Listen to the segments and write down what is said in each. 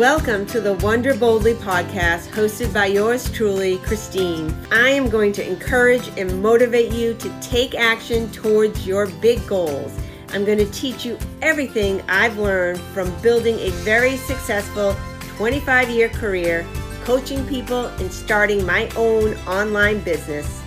Welcome to the Wonder Boldly podcast hosted by yours truly, Christine. I am going to encourage and motivate you to take action towards your big goals. I'm going to teach you everything I've learned from building a very successful 25 year career, coaching people, and starting my own online business.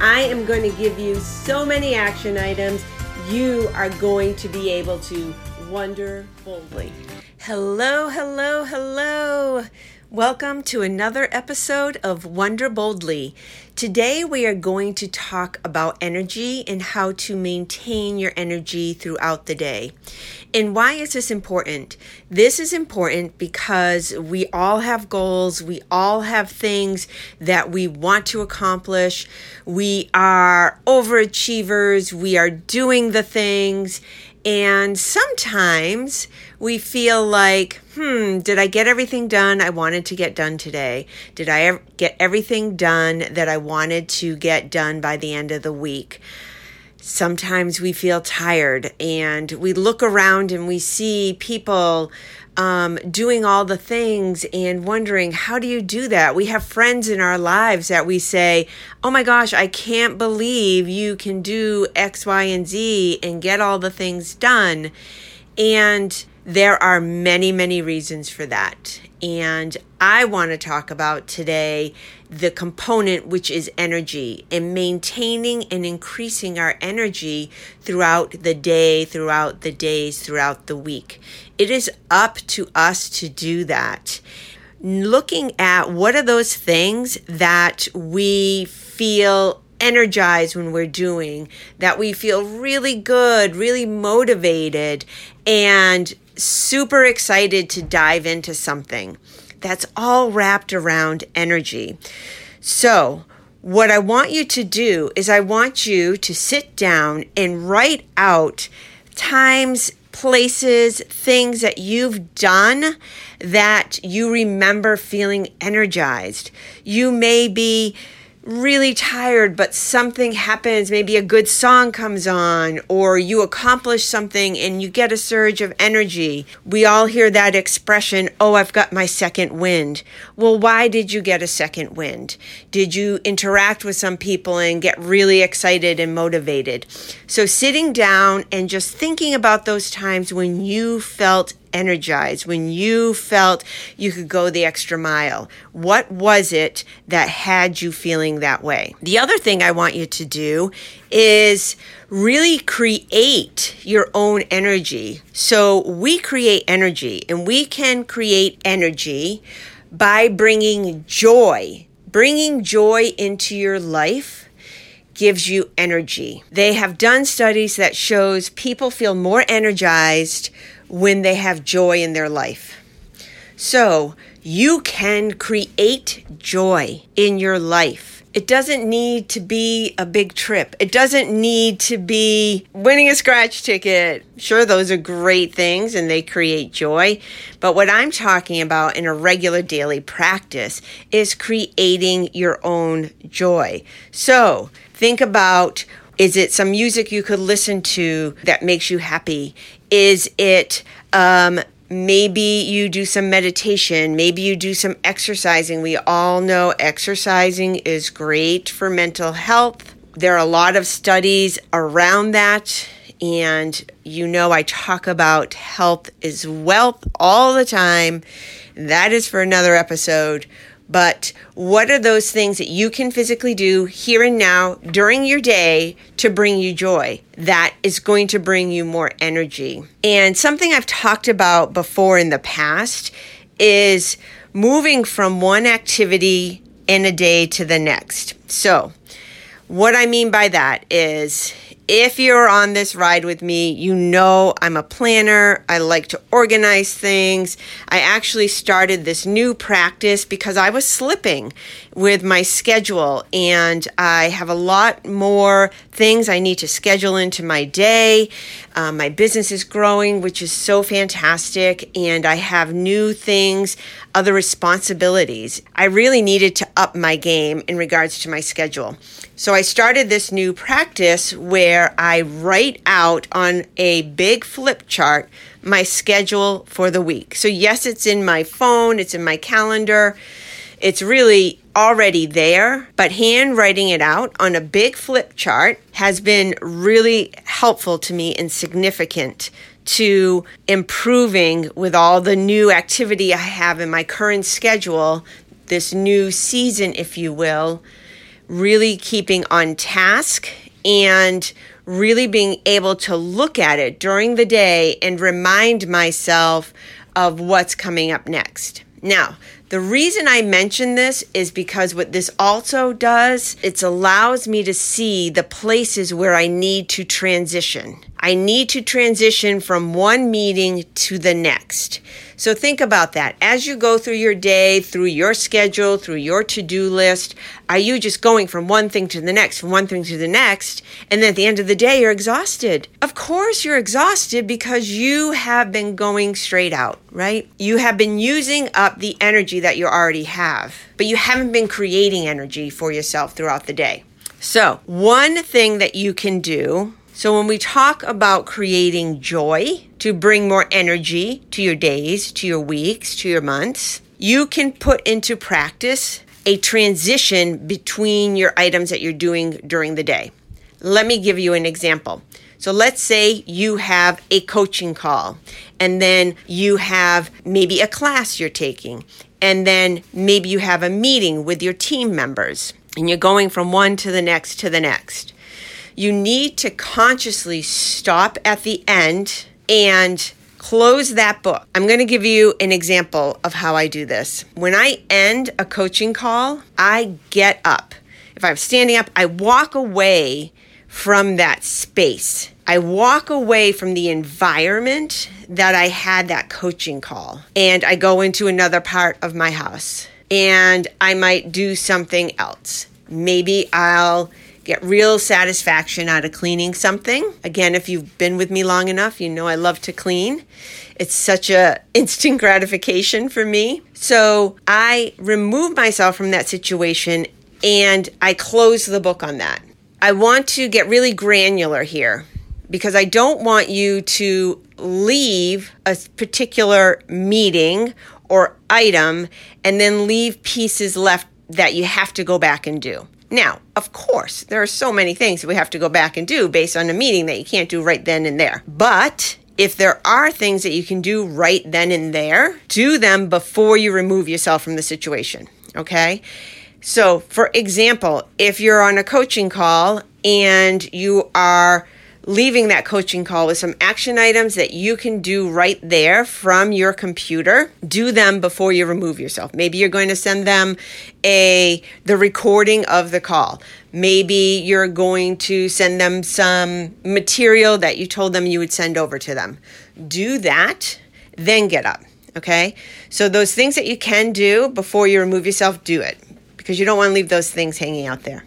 I am going to give you so many action items you are going to be able to wonder boldly. Hello, hello, hello. Welcome to another episode of Wonder Boldly. Today we are going to talk about energy and how to maintain your energy throughout the day. And why is this important? This is important because we all have goals, we all have things that we want to accomplish. We are overachievers, we are doing the things, and sometimes we feel like, hmm, did I get everything done I wanted to get done today? Did I get everything done that I wanted to get done by the end of the week? Sometimes we feel tired and we look around and we see people um, doing all the things and wondering, how do you do that? We have friends in our lives that we say, oh my gosh, I can't believe you can do X, Y, and Z and get all the things done. And there are many, many reasons for that. And I want to talk about today the component which is energy and maintaining and increasing our energy throughout the day, throughout the days, throughout the week. It is up to us to do that. Looking at what are those things that we feel energized when we're doing, that we feel really good, really motivated, and super excited to dive into something. That's all wrapped around energy. So, what I want you to do is, I want you to sit down and write out times, places, things that you've done that you remember feeling energized. You may be really tired, but something happens, maybe a good song comes on, or you accomplish something and you get a surge of energy. We all hear that expression, oh, I've got my second wind. Well, why did you get a second wind? Did you interact with some people and get really excited and motivated? So, sitting down and just thinking about those times when you felt energized, when you felt you could go the extra mile? What was it that had you feeling that way? The other thing I want you to do is really create your own energy. So we create energy, and we can create energy by bringing joy, bringing joy into your life gives you energy. They have done studies that shows people feel more energized when they have joy in their life. So, you can create joy in your life. It doesn't need to be a big trip. It doesn't need to be winning a scratch ticket. Sure, those are great things and they create joy. But what I'm talking about in a regular daily practice is creating your own joy. So think about is it some music you could listen to that makes you happy? Is it um, maybe you do some meditation? Maybe you do some exercising. We all know exercising is great for mental health. There are a lot of studies around that. And you know, I talk about health is wealth all the time. That is for another episode. But what are those things that you can physically do here and now during your day to bring you joy? That is going to bring you more energy. And something I've talked about before in the past is moving from one activity in a day to the next. So, what I mean by that is if you're on this ride with me, you know I'm a planner. I like to organize things. I actually started this new practice because I was slipping with my schedule and I have a lot more things I need to schedule into my day. Um, my business is growing, which is so fantastic, and I have new things, other responsibilities. I really needed to up my game in regards to my schedule. So I started this new practice where I write out on a big flip chart my schedule for the week. So, yes, it's in my phone, it's in my calendar, it's really already there, but handwriting it out on a big flip chart has been really helpful to me and significant to improving with all the new activity I have in my current schedule, this new season, if you will really keeping on task and really being able to look at it during the day and remind myself of what's coming up next. Now, the reason I mention this is because what this also does, it allows me to see the places where I need to transition. I need to transition from one meeting to the next. So think about that. As you go through your day, through your schedule, through your to do list, are you just going from one thing to the next, from one thing to the next? And then at the end of the day, you're exhausted. Of course, you're exhausted because you have been going straight out, right? You have been using up the energy that you already have, but you haven't been creating energy for yourself throughout the day. So, one thing that you can do so, when we talk about creating joy to bring more energy to your days, to your weeks, to your months, you can put into practice a transition between your items that you're doing during the day. Let me give you an example. So let's say you have a coaching call, and then you have maybe a class you're taking, and then maybe you have a meeting with your team members, and you're going from one to the next to the next you need to consciously stop at the end and close that book. I'm going to give you an example of how I do this. When I end a coaching call, I get up. If I'm standing up, I walk away from that space. I walk away from the environment that I had that coaching call and I go into another part of my house and I might do something else. Maybe I'll get real satisfaction out of cleaning something. Again, if you've been with me long enough, you know I love to clean. It's such a instant gratification for me. So, I remove myself from that situation and I close the book on that. I want to get really granular here because I don't want you to leave a particular meeting or item and then leave pieces left that you have to go back and do. Now, of course, there are so many things that we have to go back and do based on a meeting that you can't do right then and there. But if there are things that you can do right then and there, do them before you remove yourself from the situation. Okay? So, for example, if you're on a coaching call and you are leaving that coaching call with some action items that you can do right there from your computer. Do them before you remove yourself. Maybe you're going to send them a the recording of the call. Maybe you're going to send them some material that you told them you would send over to them. Do that, then get up. Okay? So those things that you can do before you remove yourself, do it because you don't want to leave those things hanging out there.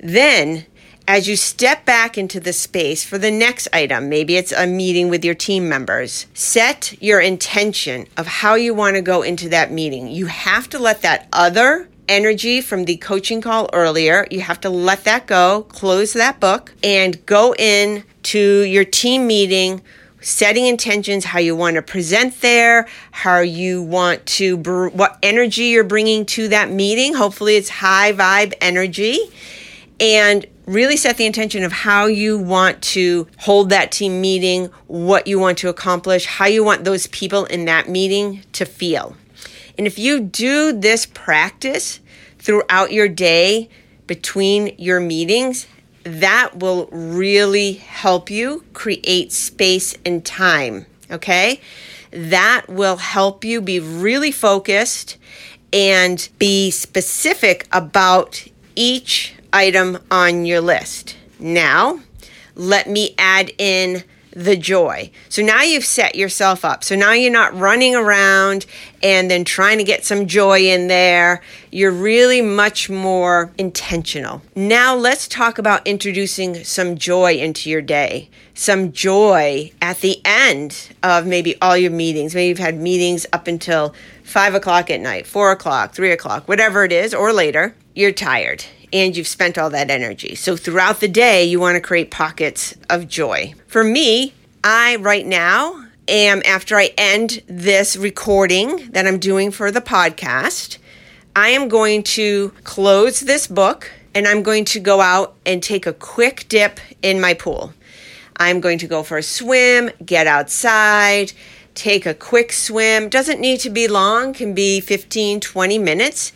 Then as you step back into the space for the next item, maybe it's a meeting with your team members, set your intention of how you want to go into that meeting. You have to let that other energy from the coaching call earlier, you have to let that go, close that book, and go in to your team meeting setting intentions how you want to present there how you want to br- what energy you're bringing to that meeting hopefully it's high vibe energy and really set the intention of how you want to hold that team meeting, what you want to accomplish, how you want those people in that meeting to feel. And if you do this practice throughout your day between your meetings, that will really help you create space and time. Okay? That will help you be really focused and be specific about each item on your list. Now, let me add in the joy. So now you've set yourself up. So now you're not running around and then trying to get some joy in there. You're really much more intentional. Now let's talk about introducing some joy into your day. Some joy at the end of maybe all your meetings. Maybe you've had meetings up until five o'clock at night, four o'clock, three o'clock, whatever it is, or later. You're tired and you've spent all that energy. So throughout the day, you want to create pockets of joy. For me, I right now am, after I end this recording that I'm doing for the podcast, I am going to close this book and I'm going to go out and take a quick dip in my pool. I'm going to go for a swim, get outside, take a quick swim. Doesn't need to be long, can be 15, 20 minutes.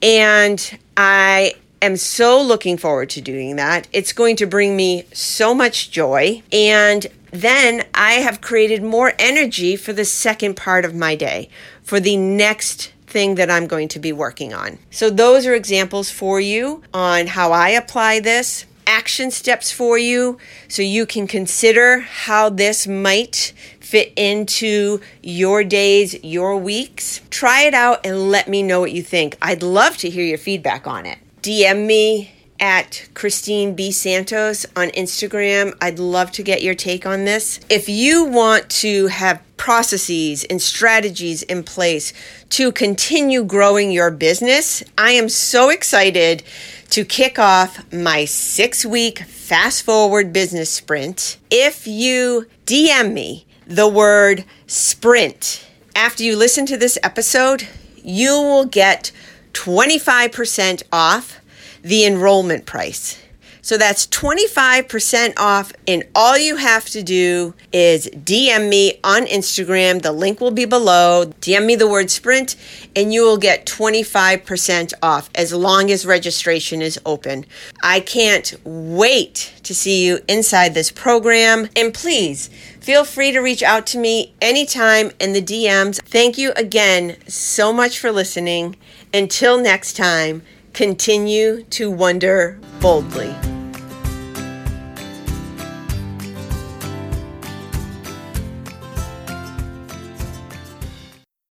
And I am so looking forward to doing that. It's going to bring me so much joy. And then I have created more energy for the second part of my day, for the next thing that I'm going to be working on. So, those are examples for you on how I apply this. Action steps for you so you can consider how this might fit into your days, your weeks. Try it out and let me know what you think. I'd love to hear your feedback on it. DM me at Christine B. Santos on Instagram. I'd love to get your take on this. If you want to have processes and strategies in place to continue growing your business, I am so excited to kick off my six week fast forward business sprint. If you DM me the word sprint after you listen to this episode, you will get 25% off the enrollment price. So that's 25% off, and all you have to do is DM me on Instagram. The link will be below. DM me the word sprint, and you will get 25% off as long as registration is open. I can't wait to see you inside this program. And please feel free to reach out to me anytime in the DMs. Thank you again so much for listening. Until next time, continue to wonder boldly.